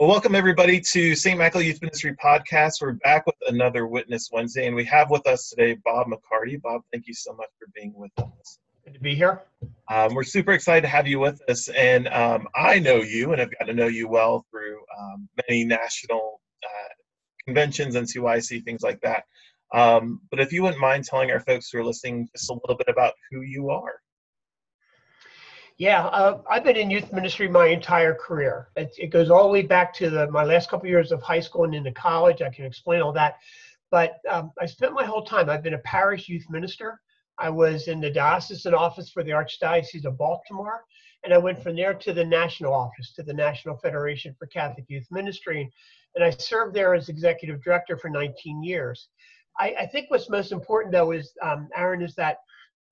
Well, welcome everybody to St. Michael Youth Ministry Podcast. We're back with another Witness Wednesday, and we have with us today Bob McCarty. Bob, thank you so much for being with us. Good to be here. Um, we're super excited to have you with us, and um, I know you, and I've gotten to know you well through um, many national uh, conventions, CYC things like that. Um, but if you wouldn't mind telling our folks who are listening just a little bit about who you are. Yeah, uh, I've been in youth ministry my entire career. It, it goes all the way back to the, my last couple of years of high school and into college. I can explain all that. But um, I spent my whole time, I've been a parish youth minister. I was in the diocesan office for the Archdiocese of Baltimore. And I went from there to the national office, to the National Federation for Catholic Youth Ministry. And I served there as executive director for 19 years. I, I think what's most important, though, is, um, Aaron, is that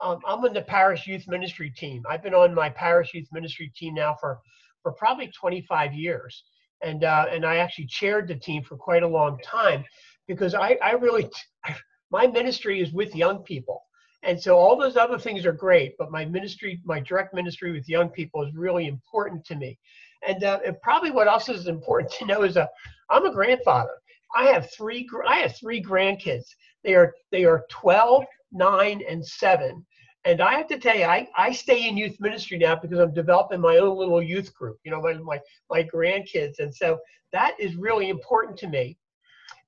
um, I'm on the parish youth ministry team. I've been on my parish youth ministry team now for, for probably 25 years. And, uh, and I actually chaired the team for quite a long time because I, I really, my ministry is with young people. And so all those other things are great, but my ministry, my direct ministry with young people is really important to me. And, uh, and probably what else is important to know is uh, I'm a grandfather. I have three, I have three grandkids. They are, they are 12, nine, and seven. And I have to tell you, I, I stay in youth ministry now because I'm developing my own little youth group, you know, my, my, my grandkids. And so that is really important to me.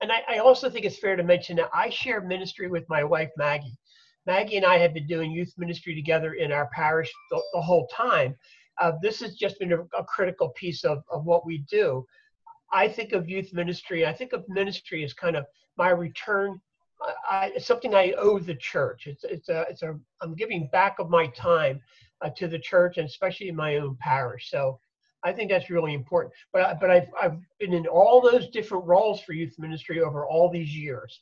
And I, I also think it's fair to mention that I share ministry with my wife, Maggie. Maggie and I have been doing youth ministry together in our parish the, the whole time. Uh, this has just been a, a critical piece of, of what we do. I think of youth ministry, I think of ministry as kind of my return I, it's something I owe the church. It's it's a it's a I'm giving back of my time uh, to the church and especially in my own parish. So I think that's really important. But but I've I've been in all those different roles for youth ministry over all these years.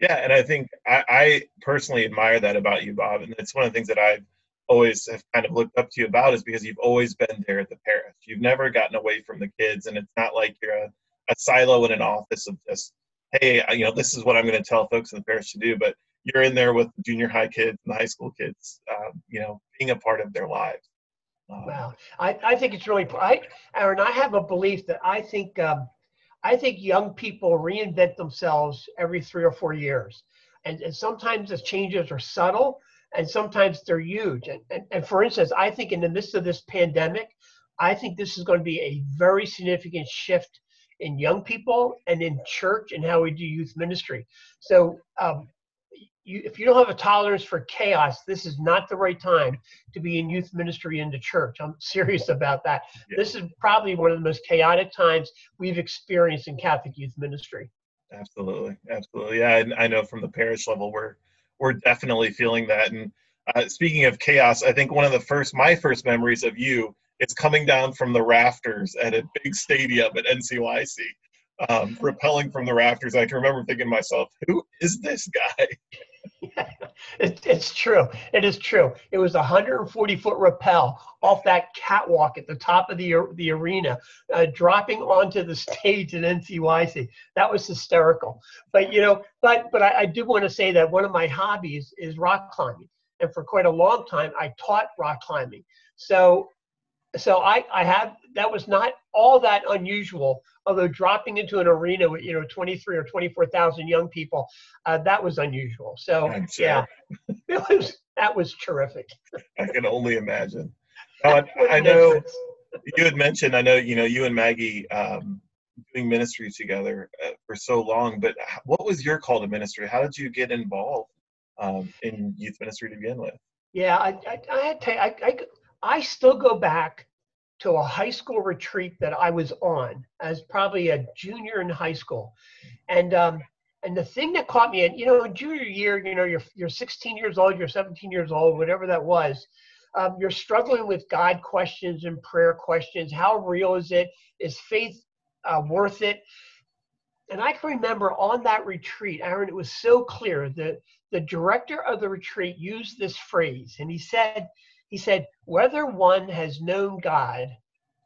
Yeah, and I think I, I personally admire that about you, Bob, and it's one of the things that I've always have kind of looked up to you about is because you've always been there at the parish. You've never gotten away from the kids, and it's not like you're a, a silo in an office of just hey, you know, this is what I'm going to tell folks in the parish to do. But you're in there with junior high kids and high school kids, um, you know, being a part of their lives. Um, wow, I, I think it's really, I, Aaron, I have a belief that I think, um, I think young people reinvent themselves every three or four years. And, and sometimes the changes are subtle and sometimes they're huge. And, and, and for instance, I think in the midst of this pandemic, I think this is going to be a very significant shift in young people and in church and how we do youth ministry. So, um, you, if you don't have a tolerance for chaos, this is not the right time to be in youth ministry in the church. I'm serious about that. Yeah. This is probably one of the most chaotic times we've experienced in Catholic youth ministry. Absolutely, absolutely. Yeah, I, I know from the parish level, we're we're definitely feeling that. And uh, speaking of chaos, I think one of the first, my first memories of you it's coming down from the rafters at a big stadium at NCYC, um, rappelling from the rafters. I can remember thinking to myself, who is this guy? it, it's true. It is true. It was a 140 foot rappel off that catwalk at the top of the the arena, uh, dropping onto the stage at NCYC. That was hysterical. But you know, but but I, I do want to say that one of my hobbies is rock climbing, and for quite a long time I taught rock climbing. So so I, I have that was not all that unusual. Although dropping into an arena with you know 23 or 24,000 young people, uh, that was unusual. So sure. yeah, it was that was terrific. I can only imagine. I, I know you had mentioned. I know you know you and Maggie um, doing ministry together uh, for so long. But what was your call to ministry? How did you get involved um, in youth ministry to begin with? Yeah, I, I, I had to, I, I, I still go back to a high school retreat that I was on as probably a junior in high school, and um, and the thing that caught me, and you know, in junior year, you know, you're you're 16 years old, you're 17 years old, whatever that was. Um, you're struggling with God questions and prayer questions. How real is it? Is faith uh, worth it? And I can remember on that retreat, Aaron, it was so clear that the director of the retreat used this phrase, and he said, he said, whether one has known God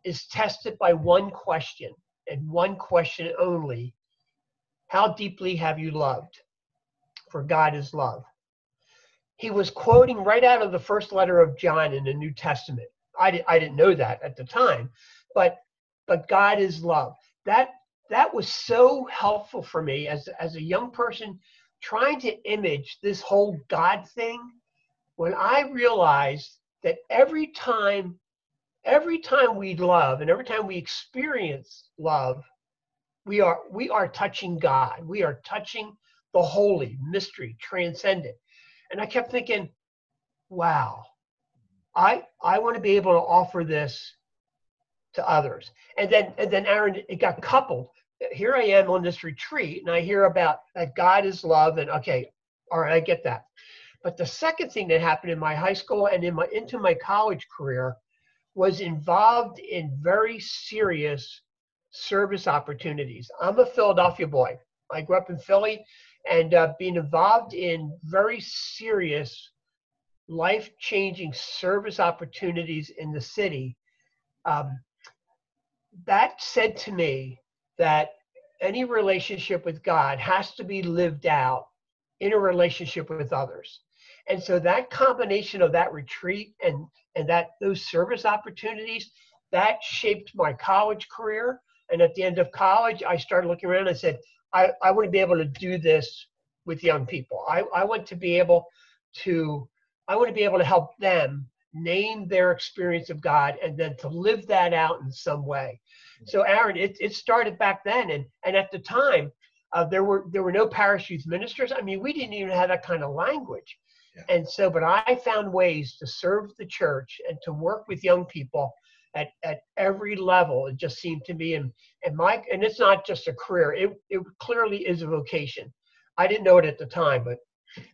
is tested by one question and one question only How deeply have you loved? For God is love. He was quoting right out of the first letter of John in the New Testament. I, di- I didn't know that at the time, but but God is love. That that was so helpful for me as as a young person trying to image this whole God thing. When I realized that every time, every time we love and every time we experience love, we are we are touching God. We are touching the holy, mystery, transcendent. And I kept thinking, wow, I I want to be able to offer this to others. And then and then Aaron, it got coupled. Here I am on this retreat, and I hear about that God is love, and okay, all right, I get that. But the second thing that happened in my high school and in my into my college career was involved in very serious service opportunities. I'm a Philadelphia boy. I grew up in Philly, and uh, being involved in very serious, life-changing service opportunities in the city. Um, that said to me that any relationship with God has to be lived out in a relationship with others. And so that combination of that retreat and and that those service opportunities that shaped my college career. And at the end of college, I started looking around and I said, I, I want to be able to do this with young people. I, I want to be able to I want to be able to help them name their experience of God and then to live that out in some way. So Aaron, it, it started back then, and and at the time, uh, there were there were no parish youth ministers. I mean, we didn't even have that kind of language. Yeah. And so, but I found ways to serve the church and to work with young people at, at every level. It just seemed to me, and and my and it's not just a career. It it clearly is a vocation. I didn't know it at the time, but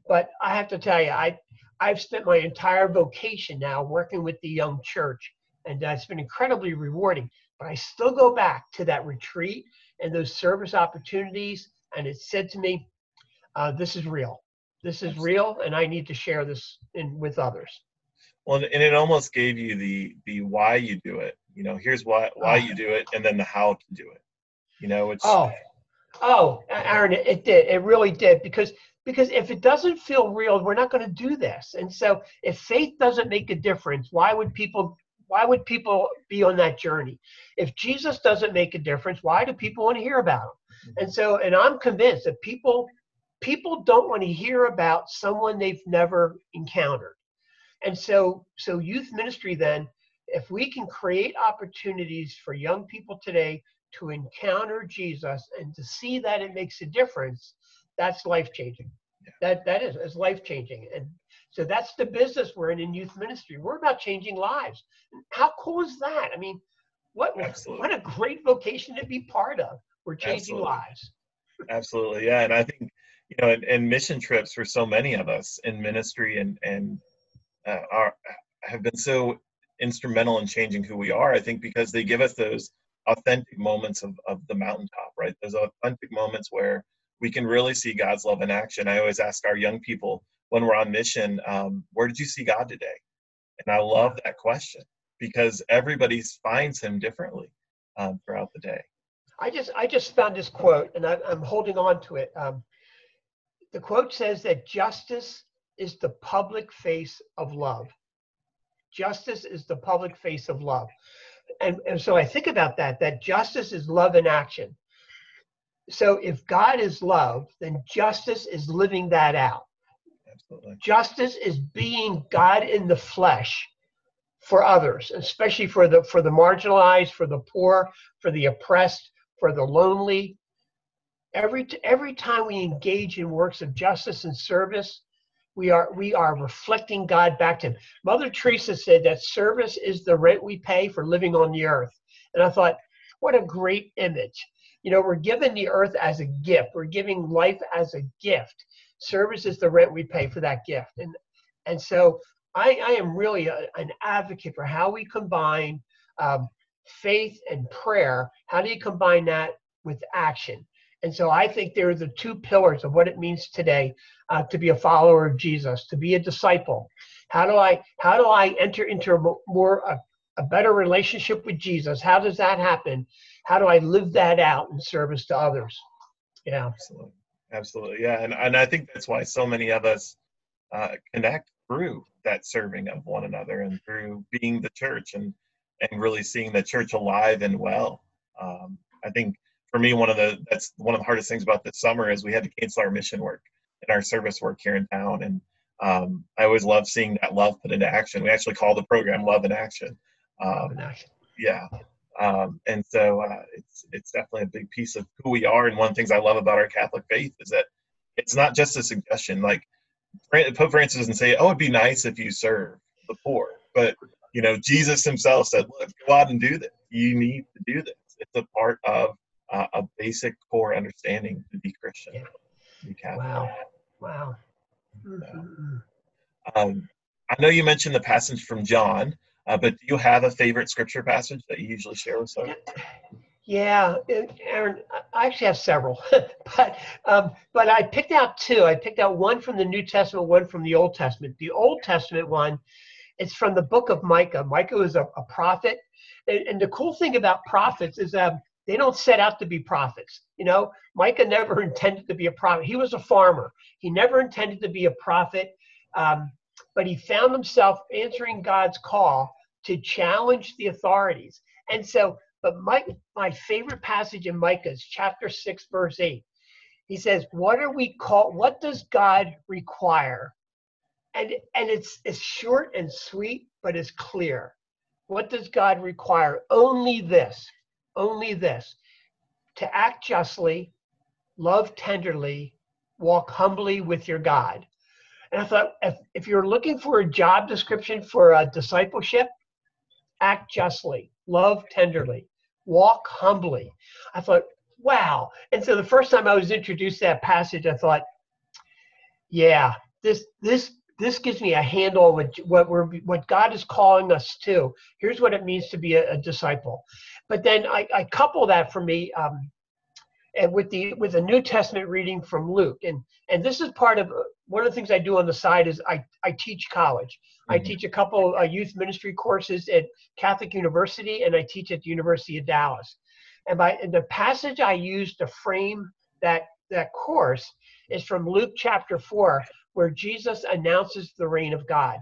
but I have to tell you, I I've spent my entire vocation now working with the young church, and it's been incredibly rewarding. But I still go back to that retreat and those service opportunities. And it said to me, uh, this is real. This is real, and I need to share this in, with others. Well, and it almost gave you the the why you do it. You know, here's why why you do it, and then the how to do it. You know, it's oh, oh, Aaron, it, it did. It really did because because if it doesn't feel real, we're not going to do this. And so, if faith doesn't make a difference, why would people why would people be on that journey? If Jesus doesn't make a difference, why do people want to hear about him? Mm-hmm. And so, and I'm convinced that people people don't want to hear about someone they've never encountered. And so, so youth ministry then, if we can create opportunities for young people today to encounter Jesus and to see that it makes a difference, that's life changing. That that is is life changing. And so that's the business we're in in youth ministry. We're about changing lives. How cool is that? I mean, what Absolutely. what a great vocation to be part of. We're changing Absolutely. lives. Absolutely, yeah. And I think you know, and, and, mission trips for so many of us in ministry and and uh, are have been so instrumental in changing who we are. I think because they give us those authentic moments of of the mountaintop, right? Those authentic moments where we can really see God's love in action. I always ask our young people when we're on mission, um, where did you see God today? And I love that question because everybody finds Him differently um, throughout the day. I just I just found this quote and I, am holding on to it. Um, the quote says that justice is the public face of love. Justice is the public face of love. And, and so I think about that, that justice is love in action. So if God is love, then justice is living that out. Absolutely. Justice is being God in the flesh for others, especially for the for the marginalized, for the poor, for the oppressed, for the lonely. Every every time we engage in works of justice and service, we are we are reflecting God back to him. Mother Teresa said that service is the rent we pay for living on the earth. And I thought, what a great image. You know, we're given the earth as a gift. We're giving life as a gift service is the rent we pay for that gift. And and so I, I am really a, an advocate for how we combine um, faith and prayer. How do you combine that with action? And so I think there are the two pillars of what it means today uh, to be a follower of Jesus, to be a disciple. How do I how do I enter into a more a, a better relationship with Jesus? How does that happen? How do I live that out in service to others? Yeah. Absolutely. Absolutely, yeah, and and I think that's why so many of us uh, connect through that serving of one another and through being the church and and really seeing the church alive and well Um, I think for me, one of the that's one of the hardest things about this summer is we had to cancel our mission work and our service work here in town, and um, I always love seeing that love put into action. We actually call the program "Love in Action." Um, yeah, um, and so uh, it's it's definitely a big piece of who we are. And one of the things I love about our Catholic faith is that it's not just a suggestion. Like Pope Francis doesn't say, "Oh, it'd be nice if you serve the poor," but you know, Jesus Himself said, "Look, go out and do this. You need to do this. It's a part of uh, a basic core understanding to be Christian." Yeah. Be wow! Wow! Mm-hmm. Um, I know you mentioned the passage from John, uh, but do you have a favorite scripture passage that you usually share with us? Yeah, Aaron, I actually have several, but um, but I picked out two. I picked out one from the New Testament, one from the Old Testament. The Old Testament one, it's from the book of Micah. Micah was a, a prophet, and, and, the cool thing about prophets is that they don't set out to be prophets. You know, Micah never intended to be a prophet. He was a farmer. He never intended to be a prophet, um, but he found himself answering God's call to challenge the authorities. And so but my, my favorite passage in Micah is chapter 6, verse 8. He says, What are we called? What does God require? And, and it's, it's short and sweet, but it's clear. What does God require? Only this, only this to act justly, love tenderly, walk humbly with your God. And I thought, if, if you're looking for a job description for a discipleship, act justly, love tenderly, walk humbly. I thought, wow. And so the first time I was introduced to that passage, I thought, yeah, this this this gives me a handle on what, we're what God is calling us to. Here's what it means to be a, a disciple. But then I, I, couple that for me um, and with the with a New Testament reading from Luke. And and this is part of one of the things I do on the side is I I teach college. I mm-hmm. teach a couple uh, youth ministry courses at Catholic University, and I teach at the University of Dallas. And by and the passage I use to frame that that course is from Luke chapter four, where Jesus announces the reign of God.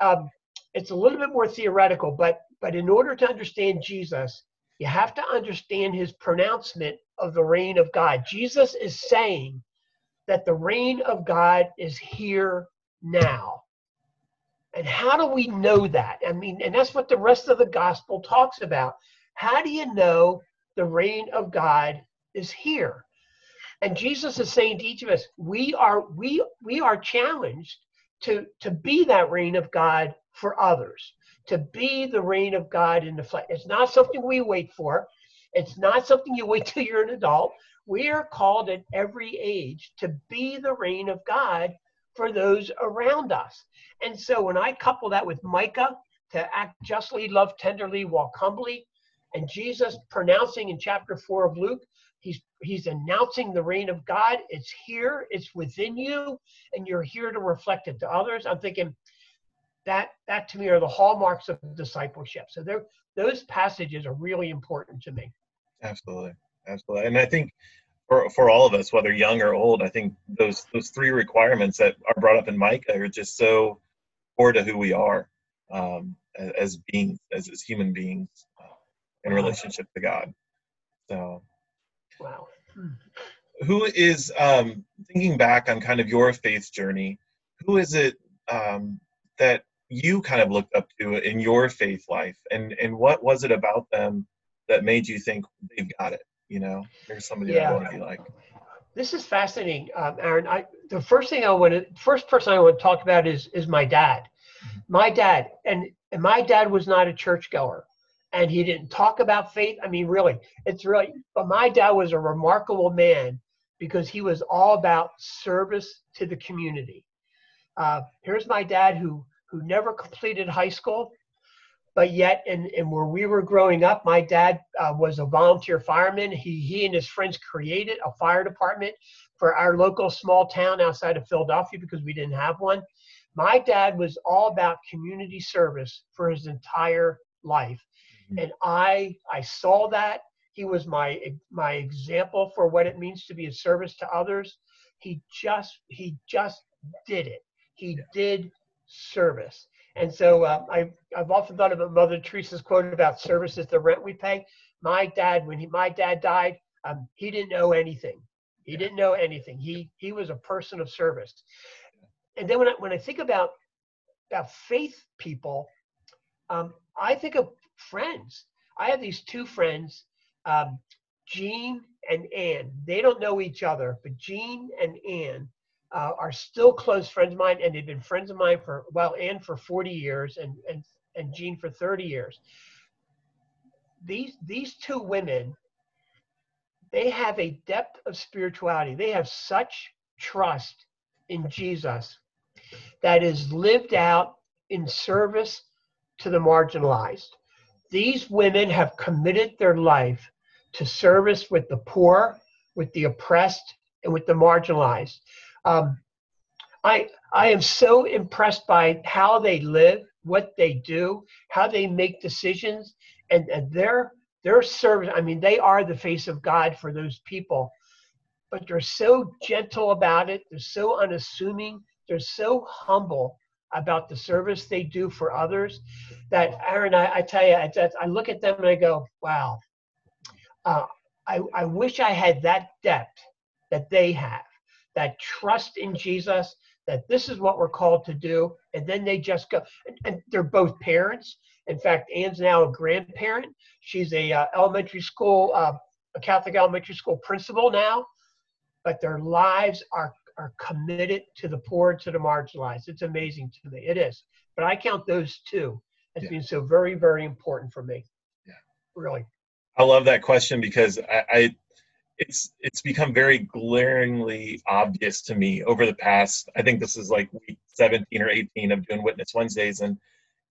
Um, it's a little bit more theoretical, but but in order to understand Jesus, you have to understand his pronouncement of the reign of God. Jesus is saying that the reign of God is here now. And how do we know that? I mean, and that's what the rest of the gospel talks about. How do you know the reign of God is here? And Jesus is saying to each of us, we are we we are challenged to to be that reign of God for others, to be the reign of God in the flesh. It's not something we wait for. It's not something you wait till you're an adult. We are called at every age to be the reign of God for those around us. And so when I couple that with Micah, to act justly, love tenderly, walk humbly, and Jesus pronouncing in chapter 4 of Luke, he's he's announcing the reign of God. It's here, it's within you, and you're here to reflect it to others. I'm thinking that that to me are the hallmarks of discipleship. So there those passages are really important to me. Absolutely. Absolutely. And I think for, for all of us, whether young or old, I think those those three requirements that are brought up in Micah are just so core to who we are um, as, as, as, as human beings uh, in relationship to God. So, wow. Who is um, thinking back on kind of your faith journey? Who is it um, that you kind of looked up to in your faith life, and and what was it about them that made you think they've got it? you know there's somebody yeah. that I want to be like. This is fascinating, um, Aaron. I the first thing I want to first person I want to talk about is is my dad. Mm-hmm. My dad and, and my dad was not a churchgoer and he didn't talk about faith. I mean, really, it's really, but my dad was a remarkable man because he was all about service to the community. Uh, here's my dad who who never completed high school, but yet in, in where we were growing up my dad uh, was a volunteer fireman he, he and his friends created a fire department for our local small town outside of philadelphia because we didn't have one my dad was all about community service for his entire life. And i i saw that he was my my example for what it means to be a service to others he just he just did it he did service And so uh, I, I've often thought about Mother Teresa's quote about service is the rent we pay. My dad, when he, my dad died, um, he didn't know anything. He didn't know anything. He he was a person of service. And then when I, when I think about about faith people, um, I think of friends. I have these two friends, um, Jean and Ann. They don't know each other, but Jean and Ann uh, are still close friends of mine, and they've been friends of mine for well, Ann for 40 years, and and and Jean for 30 years. These these two women, they have a depth of spirituality. They have such trust in Jesus that is lived out in service to the marginalized. These women have committed their life to service with the poor, with the oppressed, and with the marginalized. Um, I I am so impressed by how they live, what they do, how they make decisions, and, and their their service. I mean, they are the face of God for those people, but they're so gentle about it. They're so unassuming. They're so humble about the service they do for others that Aaron, I, I tell you, I, I, look at them and I go, wow, uh, I, I wish I had that depth that they have that trust in Jesus, that this is what we're called to do, and then they just go. And, and they're both parents. In fact, Ann's now a grandparent. She's a uh, elementary school, uh, a Catholic elementary school principal now, but their lives are are committed to the poor, to the marginalized. It's amazing to me. It is. But I count those two as yeah. being so very, very important for me. Yeah. Really. I love that question because I, I it's it's become very glaringly obvious to me over the past i think this is like week 17 or 18 of doing witness wednesdays and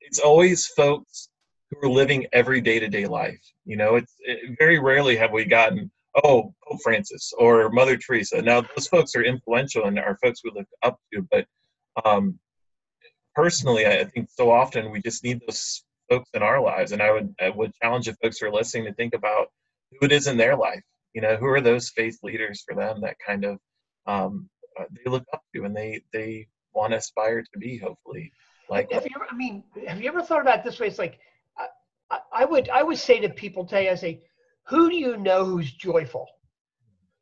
it's always folks who are living every day-to-day life you know it's it, very rarely have we gotten oh pope francis or mother teresa. Now those folks are influential and are folks we look up to but um, personally i think so often we just need those folks in our lives and i would i would challenge the folks who are listening to think about who it is in their life. You know who are those faith leaders for them that kind of um, uh, they look up to and they they want to aspire to be hopefully like have you ever, i mean have you ever thought about this way? It's like I, I would i would say to people today i say who do you know who's joyful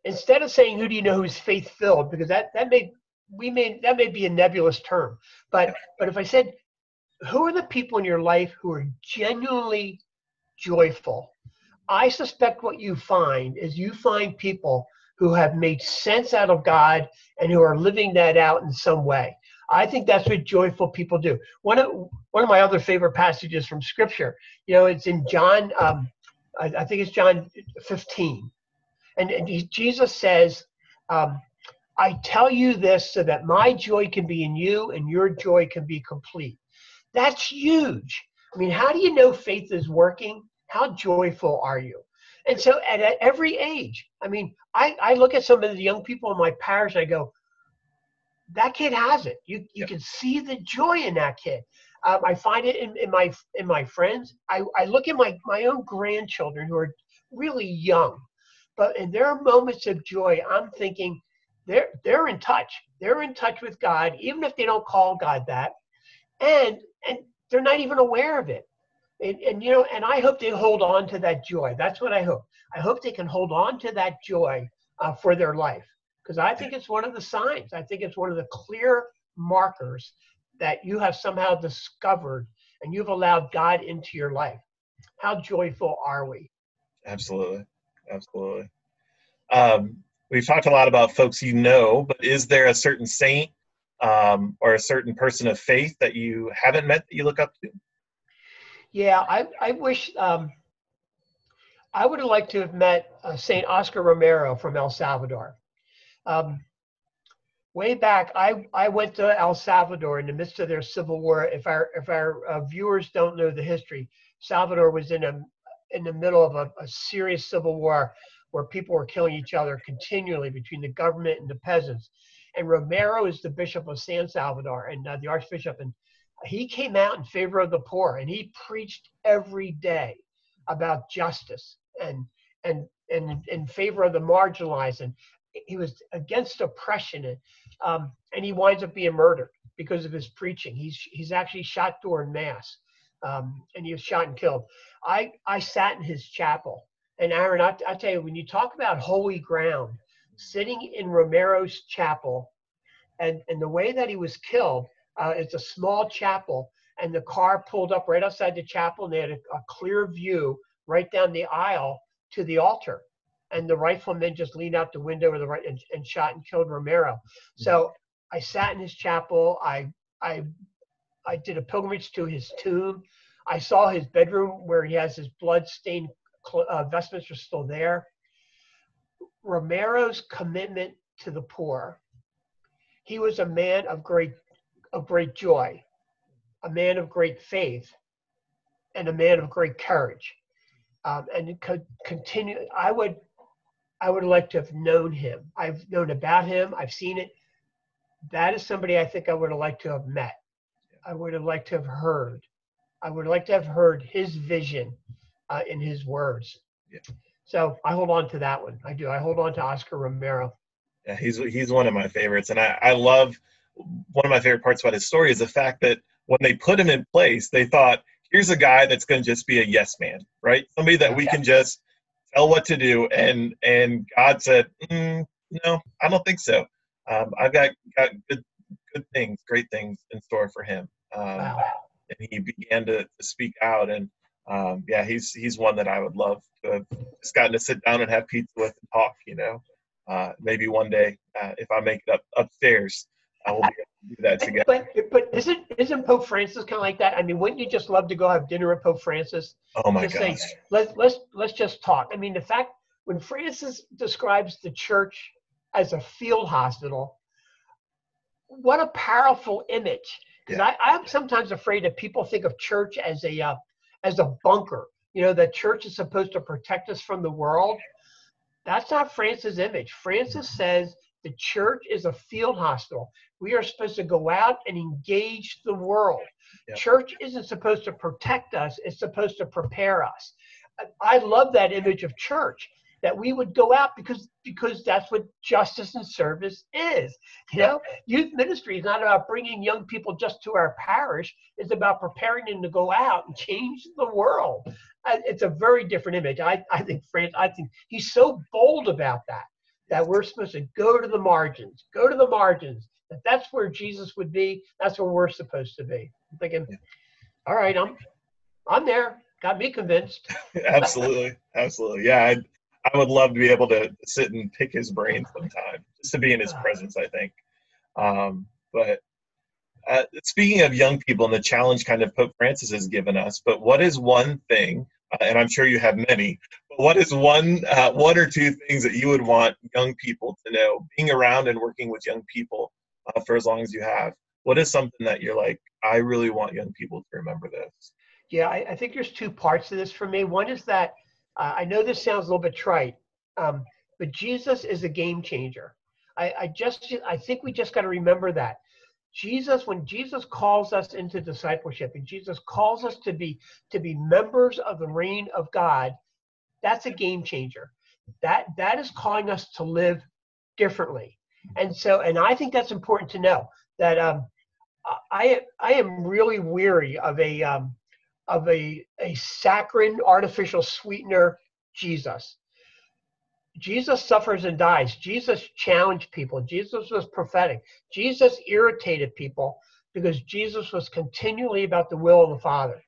instead of saying who do you know who's faith filled because that that may we may that may be a nebulous term but but if i said who are the people in your life who are genuinely joyful I suspect what you find is you find people who have made sense out of God and who are living that out in some way. I think that's what joyful people do. One of one of my other favorite passages from Scripture, you know, it's in John. Um, I, I, think it's John 15, and, and he, Jesus says, um, "I tell you this so that my joy can be in you and your joy can be complete." That's huge. I mean, how do you know faith is working? How joyful are you? And so at, at every age, I mean, I, I look at some of the young people in my parish and I go, that kid has it. You you yep. can see the joy in that kid. Um, I find it in, in my in my friends. I, I look at my, my own grandchildren who are really young, but in their moments of joy, I'm thinking they're they're in touch. They're in touch with God, even if they don't call God that, and and they're not even aware of it. And, and you know, and I hope they hold on to that joy. That's what I hope. I hope they can hold on to that joy uh, for their life because I think it's one of the signs. I think it's one of the clear markers that you have somehow discovered and you've allowed God into your life. How joyful are we? Absolutely. Absolutely. Um, we've talked a lot about folks you know, but is there a certain saint um, or a certain person of faith that you haven't met that you look up to? Yeah, I, I wish um, I would have liked to have met uh, St. Oscar Romero from El Salvador. Um, way back, I, I went to El Salvador in the midst of their civil war. If our if our uh, viewers don't know the history, Salvador was in a in the middle of a, a serious civil war where people were killing each other continually between the government and the peasants. And Romero is the bishop of San Salvador and uh, the archbishop, and he came out in favor of the poor and he preached every day about justice and and and in favor of the marginalized and he was against oppression and um, and he winds up being murdered because of his preaching. He's he's actually shot during mass, um, and he was shot and killed. I I sat in his chapel, and Aaron, I, I tell you, when you talk about holy ground, sitting in Romero's chapel, and and the way that he was killed, uh, it's a small chapel, and the car pulled up right outside the chapel, and they had a, a clear view right down the aisle to the altar and the rifleman just leaned out the window or the right and, and shot and killed Romero. So I sat in his chapel. I I I did a pilgrimage to his tomb. I saw his bedroom where he has his blood-stained uh, vestments are still there. Romero's commitment to the poor. He was a man of great of great joy, a man of great faith, and a man of great courage. Um, and could continue. I would I would like to have known him. I've known about him. I've seen it. That is somebody I think I would have liked to have met. I would have liked to have heard. I would like to have heard his vision uh, in his words. Yeah. So I hold on to that one. I do. I hold on to Oscar Romero. Yeah, he's he's one of my favorites, and I, I love one of my favorite parts about his story is the fact that when they put him in place, they thought, here's a guy that's going to just be a yes man, right? Somebody that we can just tell what to do, and and God said, mm, no, I don't think so. Um, I've got got good good things, great things in store for him. Um, wow. And he began to, to speak out, and um, yeah, he's he's one that I would love to have just gotten to sit down and have pizza with and talk. You know, uh, maybe one day uh, if I make it up upstairs, I will do that together. But but isn't isn't Pope Francis kind of like that? I mean, wouldn't you just love to go have dinner with Pope Francis? Oh my god! Let's let's let's just talk. I mean, the fact when Francis describes the church as a field hospital, what a powerful image. Because yeah. I, I'm sometimes afraid that people think of church as a uh, as a bunker. You know, that church is supposed to protect us from the world. That's not Francis' image. Francis says the church is a field hospital. We are supposed to go out and engage the world. Yep. Church isn't supposed to protect us, it's supposed to prepare us. I love that image of church that we would go out because because that's what justice and service is. You know, youth ministry is not about bringing young people just to our parish. It's about preparing them to go out and change the world. It's a very different image. I, I think France. I think he's so bold about that that we're supposed to go to the margins, go to the margins. That that's where Jesus would be. That's where we're supposed to be. I'm thinking, yeah. all right, I'm, I'm there. Got me convinced. absolutely, absolutely. Yeah, I, I would love to be able to sit and pick his brain sometime, just to be in his presence. I think. Um, but uh, speaking of young people and the challenge kind of Pope Francis has given us, but what is one thing, and I'm sure you have many, But what is one uh, one or two things that you would want young people to know? Being around and working with young people uh, for as long as you have what is something that you're like i really want young people to remember this yeah i, I think there's two parts to this for me. One is that uh, i know this sounds a little bit trite um, but jesus is a game changer. I, I just i think we just got to remember that Jesus, when Jesus calls us into discipleship and Jesus calls us to be to be members of the reign of God, that's a game changer. That that is calling us to live differently. And so, and I think that's important to know that um, I I am really weary of a um, of a a saccharine artificial sweetener Jesus. Jesus suffers and dies. Jesus challenged people. Jesus was prophetic. Jesus irritated people because Jesus was continually about the will of the Father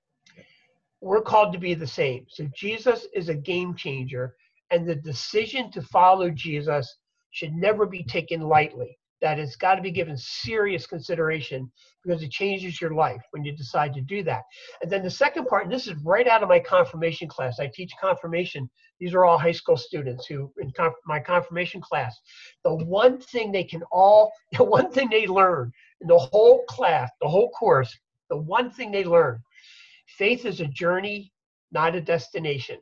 we're called to be the same. So Jesus is a game changer, and the decision to follow Jesus should never be taken lightly. That has got to be given serious consideration because it changes your life when you decide to do that. And then the second part, and this is right out of my confirmation class. I teach confirmation. These are all high school students who in conf- my confirmation class. The one thing they can all, the one thing they learn in the whole class, the whole course, the one thing they learn Faith is a journey, not a destination.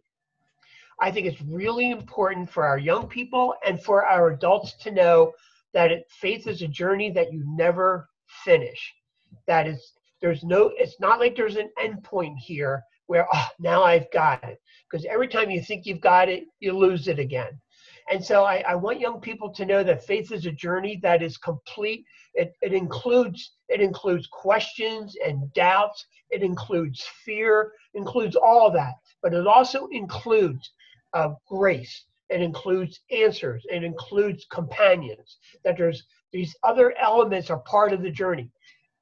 I think it's really important for our young people and for our adults to know that it, faith is a journey that you never finish. That is, there's no, it's not like there's an end point here where, oh, now I've got it. Because every time you think you've got it, you lose it again. And so I, I, want young people to know that faith is a journey that is complete. It, it includes it includes questions and doubts. It includes fear. Includes all that, but it also includes uh, grace. It includes answers. It includes companions. That there's these other elements are part of the journey.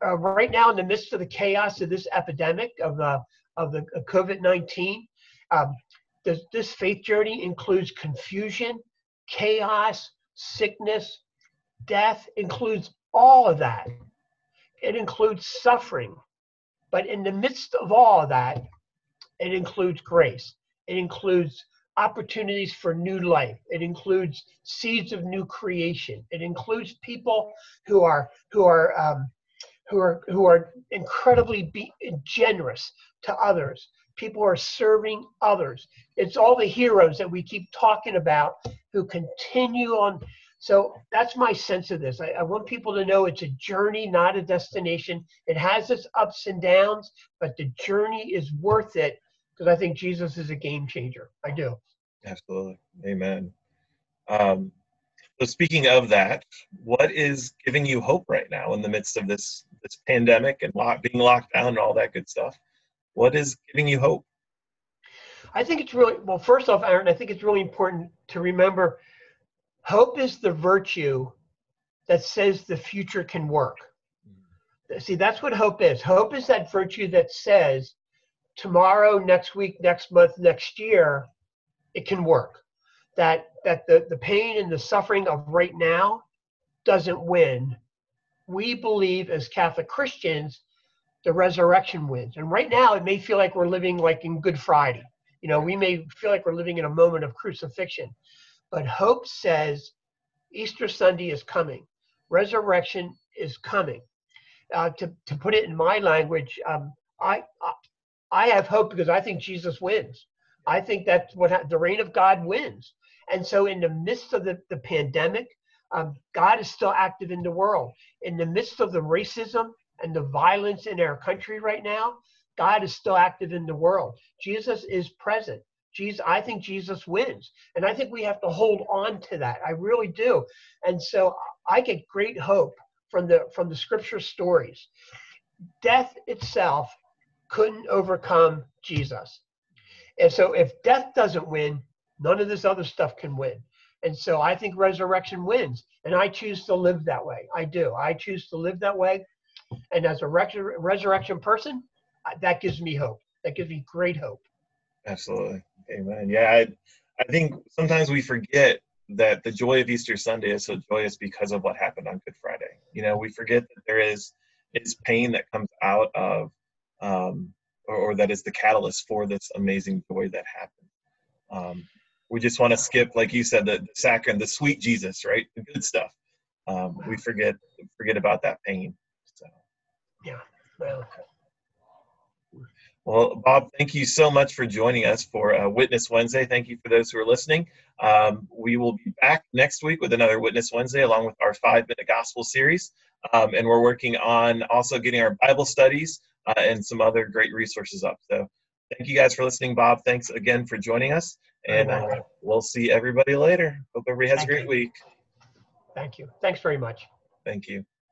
Uh, right now, in the midst of the chaos of this epidemic of the of the COVID nineteen, um, this, this faith journey includes confusion, chaos, sickness, death, includes all of that. It includes suffering. But in the midst of all of that, it includes grace. It includes opportunities for new life. It includes seeds of new creation. It includes people who are who are um, who are who are incredibly be, generous to others people who are serving others. It's all the heroes that we keep talking about who continue on. So that's my sense of this. I, I want people to know it's a journey, not a destination. It has its ups and downs, but the journey is worth it because I think Jesus is a game changer. I do. Absolutely. Amen. Um, so speaking of that, what is giving you hope right now in the midst of this this pandemic and lock, being locked down and all that good stuff? What is giving you hope? I think it's really, well, first off, Aaron, I think it's really important to remember hope is the virtue that says the future can work. See, that's what hope is. Hope is that virtue that says tomorrow, next week, next month, next year, it can work. That that the, the pain and the suffering of right now doesn't win. We believe as Catholic Christians the resurrection wins. And right now, it may feel like we're living like in Good Friday. You know, we may feel like we're living in a moment of crucifixion. But hope says Easter Sunday is coming, resurrection is coming. Uh, to, to put it in my language, um, I, I, have hope because I think Jesus wins. I think that's what ha- the reign of God wins. And so, in the midst of the, the pandemic, um, God is still active in the world. In the midst of the racism and the violence in our country right now, God is still active in the world. Jesus is present. Jesus, I think Jesus wins. And I think we have to hold on to that. I really do. And so I get great hope from the from the scripture stories. Death itself couldn't overcome Jesus. And so if death doesn't win, none of this other stuff can win. And so I think resurrection wins. And I choose to live that way. I do. I choose to live that way. And as a resurrection person, that gives me hope. That gives me great hope. Absolutely. Amen. Yeah, I, I think sometimes we forget that the joy of Easter Sunday is so joyous because of what happened on Good Friday. You know, we forget that there is is pain that comes out of, um, or, or, that is the catalyst for this amazing joy that happened. Um, we just want to skip, like you said, the, saccharine, the sweet Jesus, right? The good stuff. Um, we forget forget about that pain. So. Yeah. Well, well, Bob, thank you so much for joining us for uh, Witness Wednesday. Thank you for those who are listening. Um, we will be back next week with another Witness Wednesday along with our five minute gospel series. Um, and we're working on also getting our Bible studies uh, and some other great resources up. So thank you guys for listening, Bob. Thanks again for joining us. And uh, we'll see everybody later. Hope everybody has thank a great you. week. Thank you. Thanks very much. Thank you.